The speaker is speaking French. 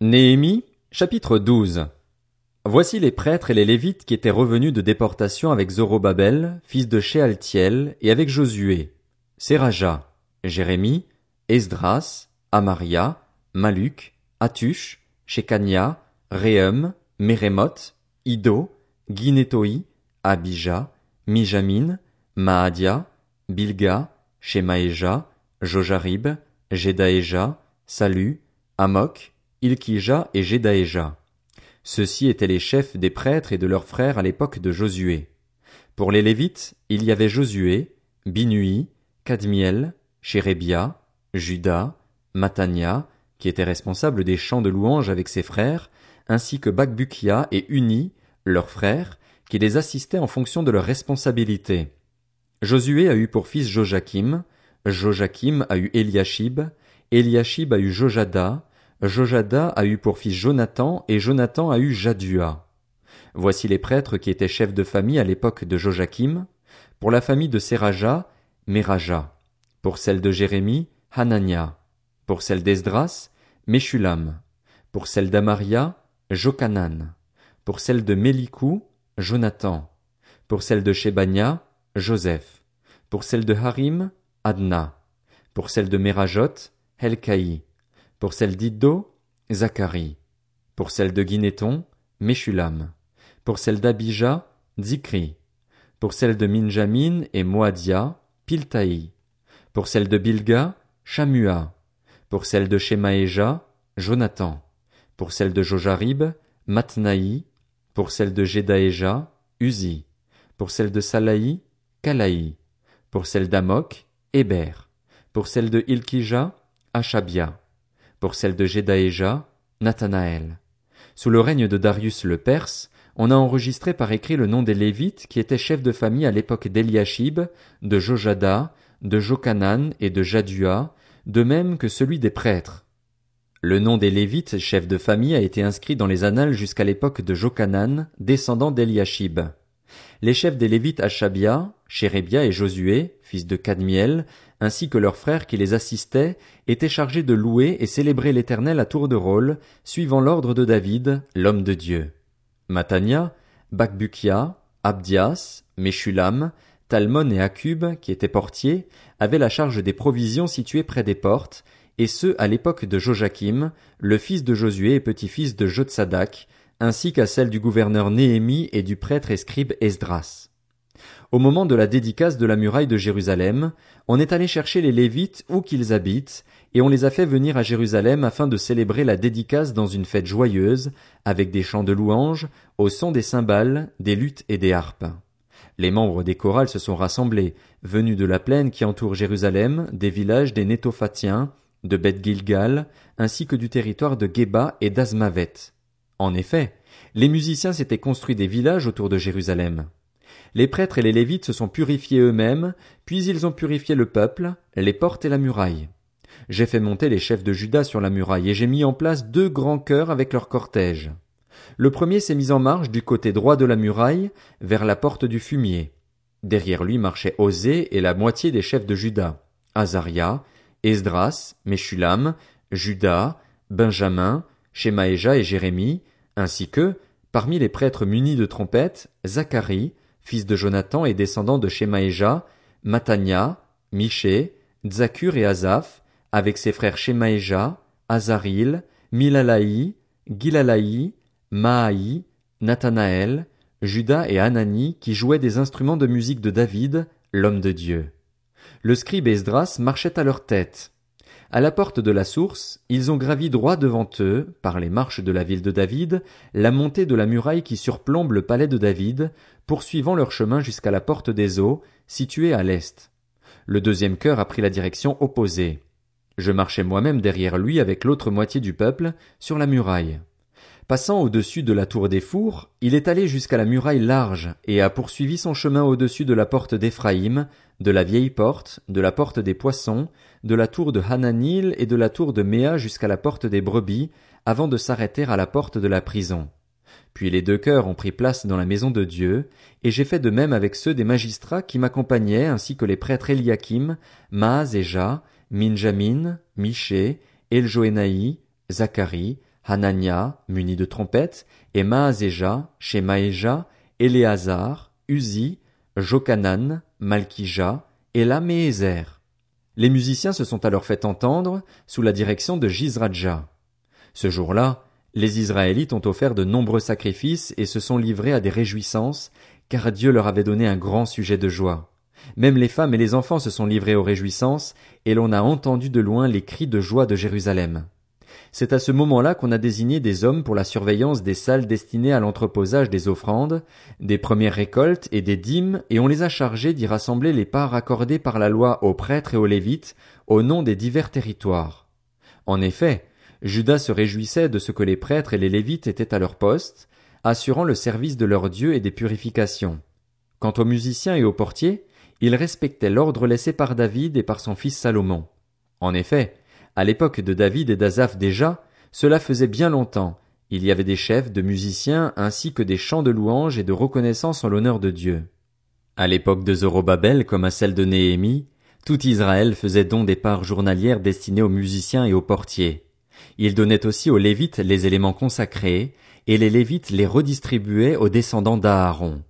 Néhémie, chapitre 12. Voici les prêtres et les lévites qui étaient revenus de déportation avec Zorobabel, fils de Shealtiel, et avec Josué, Seraja, Jérémie, Esdras, Amaria, Maluk, Atush, Shekania, Réhum, Mérémoth, Ido, Guinétoi, Abija, Mijamin, Maadia, Bilga, Shemaéja, Jojarib, Jedaéja, Salu, Amok, Ilkija et Jedaéja. Ceux-ci étaient les chefs des prêtres et de leurs frères à l'époque de Josué. Pour les Lévites, il y avait Josué, Binui, Kadmiel, Chérébia, Judas, Matania, qui étaient responsables des chants de louange avec ses frères, ainsi que Bakbukia et Uni, leurs frères, qui les assistaient en fonction de leur responsabilité. Josué a eu pour fils Joachim, Joachim a eu Eliashib, Eliashib a eu Jojada, Jojada a eu pour fils Jonathan, et Jonathan a eu Jadua. Voici les prêtres qui étaient chefs de famille à l'époque de Joachim. Pour la famille de Seraja, Meraja. Pour celle de Jérémie, Hanania. Pour celle d'Esdras, Meshulam. Pour celle d'Amaria, Jokanan. Pour celle de Mélikou, Jonathan. Pour celle de Shebania, Joseph. Pour celle de Harim, Adna. Pour celle de Merajot, Helkaï. Pour celle d'Iddo, Zacharie. Pour celle de Guinéton, Meshulam. Pour celle d'Abija, Zikri. Pour celle de Minjamin et Moadia, Piltaï. Pour celle de Bilga, Shamua. Pour celle de Shemaéja, Jonathan. Pour celle de Jojarib, Matnaï. Pour celle de Jedaéja, Uzi. Pour celle de Salaï, Kalaï. Pour celle d'Amok, Héber. Pour celle de Ilkija, Achabia. Pour celle de Jedaéja, Nathanaël. Sous le règne de Darius le Perse, on a enregistré par écrit le nom des Lévites qui étaient chefs de famille à l'époque d'Eliashib, de Jojada, de Jokanan et de Jadua, de même que celui des prêtres. Le nom des Lévites, chefs de famille, a été inscrit dans les annales jusqu'à l'époque de Jokanan, descendant d'Eliashib. Les chefs des Lévites Achabia, Chérébia et Josué, fils de Cadmiel, ainsi que leurs frères qui les assistaient, étaient chargés de louer et célébrer l'Éternel à tour de rôle, suivant l'ordre de David, l'homme de Dieu. Matania, Bakbukia, Abdias, Meshulam, Talmon et Akub, qui étaient portiers, avaient la charge des provisions situées près des portes, et ce à l'époque de Joachim, le fils de Josué et petit-fils de Jotsadak, ainsi qu'à celle du gouverneur Néhémie et du prêtre et scribe Esdras. Au moment de la dédicace de la muraille de Jérusalem, on est allé chercher les Lévites où qu'ils habitent, et on les a fait venir à Jérusalem afin de célébrer la dédicace dans une fête joyeuse, avec des chants de louanges, au son des cymbales, des luttes et des harpes. Les membres des chorales se sont rassemblés, venus de la plaine qui entoure Jérusalem, des villages des Nétophatiens, de Beth Gilgal, ainsi que du territoire de Geba et d'Azmavet. En effet, les musiciens s'étaient construits des villages autour de Jérusalem. Les prêtres et les Lévites se sont purifiés eux-mêmes, puis ils ont purifié le peuple, les portes et la muraille. J'ai fait monter les chefs de Juda sur la muraille et j'ai mis en place deux grands chœurs avec leur cortège. Le premier s'est mis en marche du côté droit de la muraille, vers la porte du fumier. Derrière lui marchaient Osée et la moitié des chefs de Juda, Azaria, Esdras, Meshulam, Judas, Benjamin, Shemaéja et Jérémie, ainsi que, parmi les prêtres munis de trompettes, Zacharie, fils de Jonathan et descendant de Shemaéja, Matania, Miché, Zakur et Azaph, avec ses frères Shemaéja, Azaril, Milalaï, Gilalaï, Maaï, Nathanaël, Judas et Anani qui jouaient des instruments de musique de David, l'homme de Dieu. Le scribe Esdras marchait à leur tête. À la porte de la source, ils ont gravi droit devant eux, par les marches de la ville de David, la montée de la muraille qui surplombe le palais de David, poursuivant leur chemin jusqu'à la porte des eaux, située à l'est. Le deuxième cœur a pris la direction opposée. Je marchais moi-même derrière lui avec l'autre moitié du peuple, sur la muraille. Passant au-dessus de la tour des fours, il est allé jusqu'à la muraille large et a poursuivi son chemin au-dessus de la porte d'Éphraïm, de la vieille porte, de la porte des poissons, de la tour de Hananil et de la tour de Méa jusqu'à la porte des brebis, avant de s'arrêter à la porte de la prison. Puis les deux cœurs ont pris place dans la maison de Dieu, et j'ai fait de même avec ceux des magistrats qui m'accompagnaient ainsi que les prêtres Eliakim, Maaz et Ja, Minjamin, Miché, Eljoénaï, Zacharie, Hanania, muni de trompettes, et Maazéja, Shemaéja, Éléazar, Uzi, Jokanan, Malkija, et Laméézer. Les musiciens se sont alors fait entendre sous la direction de Jizradja. Ce jour-là, les Israélites ont offert de nombreux sacrifices et se sont livrés à des réjouissances, car Dieu leur avait donné un grand sujet de joie. Même les femmes et les enfants se sont livrés aux réjouissances, et l'on a entendu de loin les cris de joie de Jérusalem. C'est à ce moment-là qu'on a désigné des hommes pour la surveillance des salles destinées à l'entreposage des offrandes, des premières récoltes et des dîmes, et on les a chargés d'y rassembler les parts accordées par la loi aux prêtres et aux lévites, au nom des divers territoires. En effet, Judas se réjouissait de ce que les prêtres et les lévites étaient à leur poste, assurant le service de leur Dieu et des purifications. Quant aux musiciens et aux portiers, ils respectaient l'ordre laissé par David et par son fils Salomon. En effet, à l'époque de David et d'Azaph déjà, cela faisait bien longtemps, il y avait des chefs de musiciens ainsi que des chants de louange et de reconnaissance en l'honneur de Dieu. À l'époque de Zorobabel comme à celle de Néhémie, tout Israël faisait don des parts journalières destinées aux musiciens et aux portiers. Il donnait aussi aux Lévites les éléments consacrés, et les Lévites les redistribuaient aux descendants d'Aaron.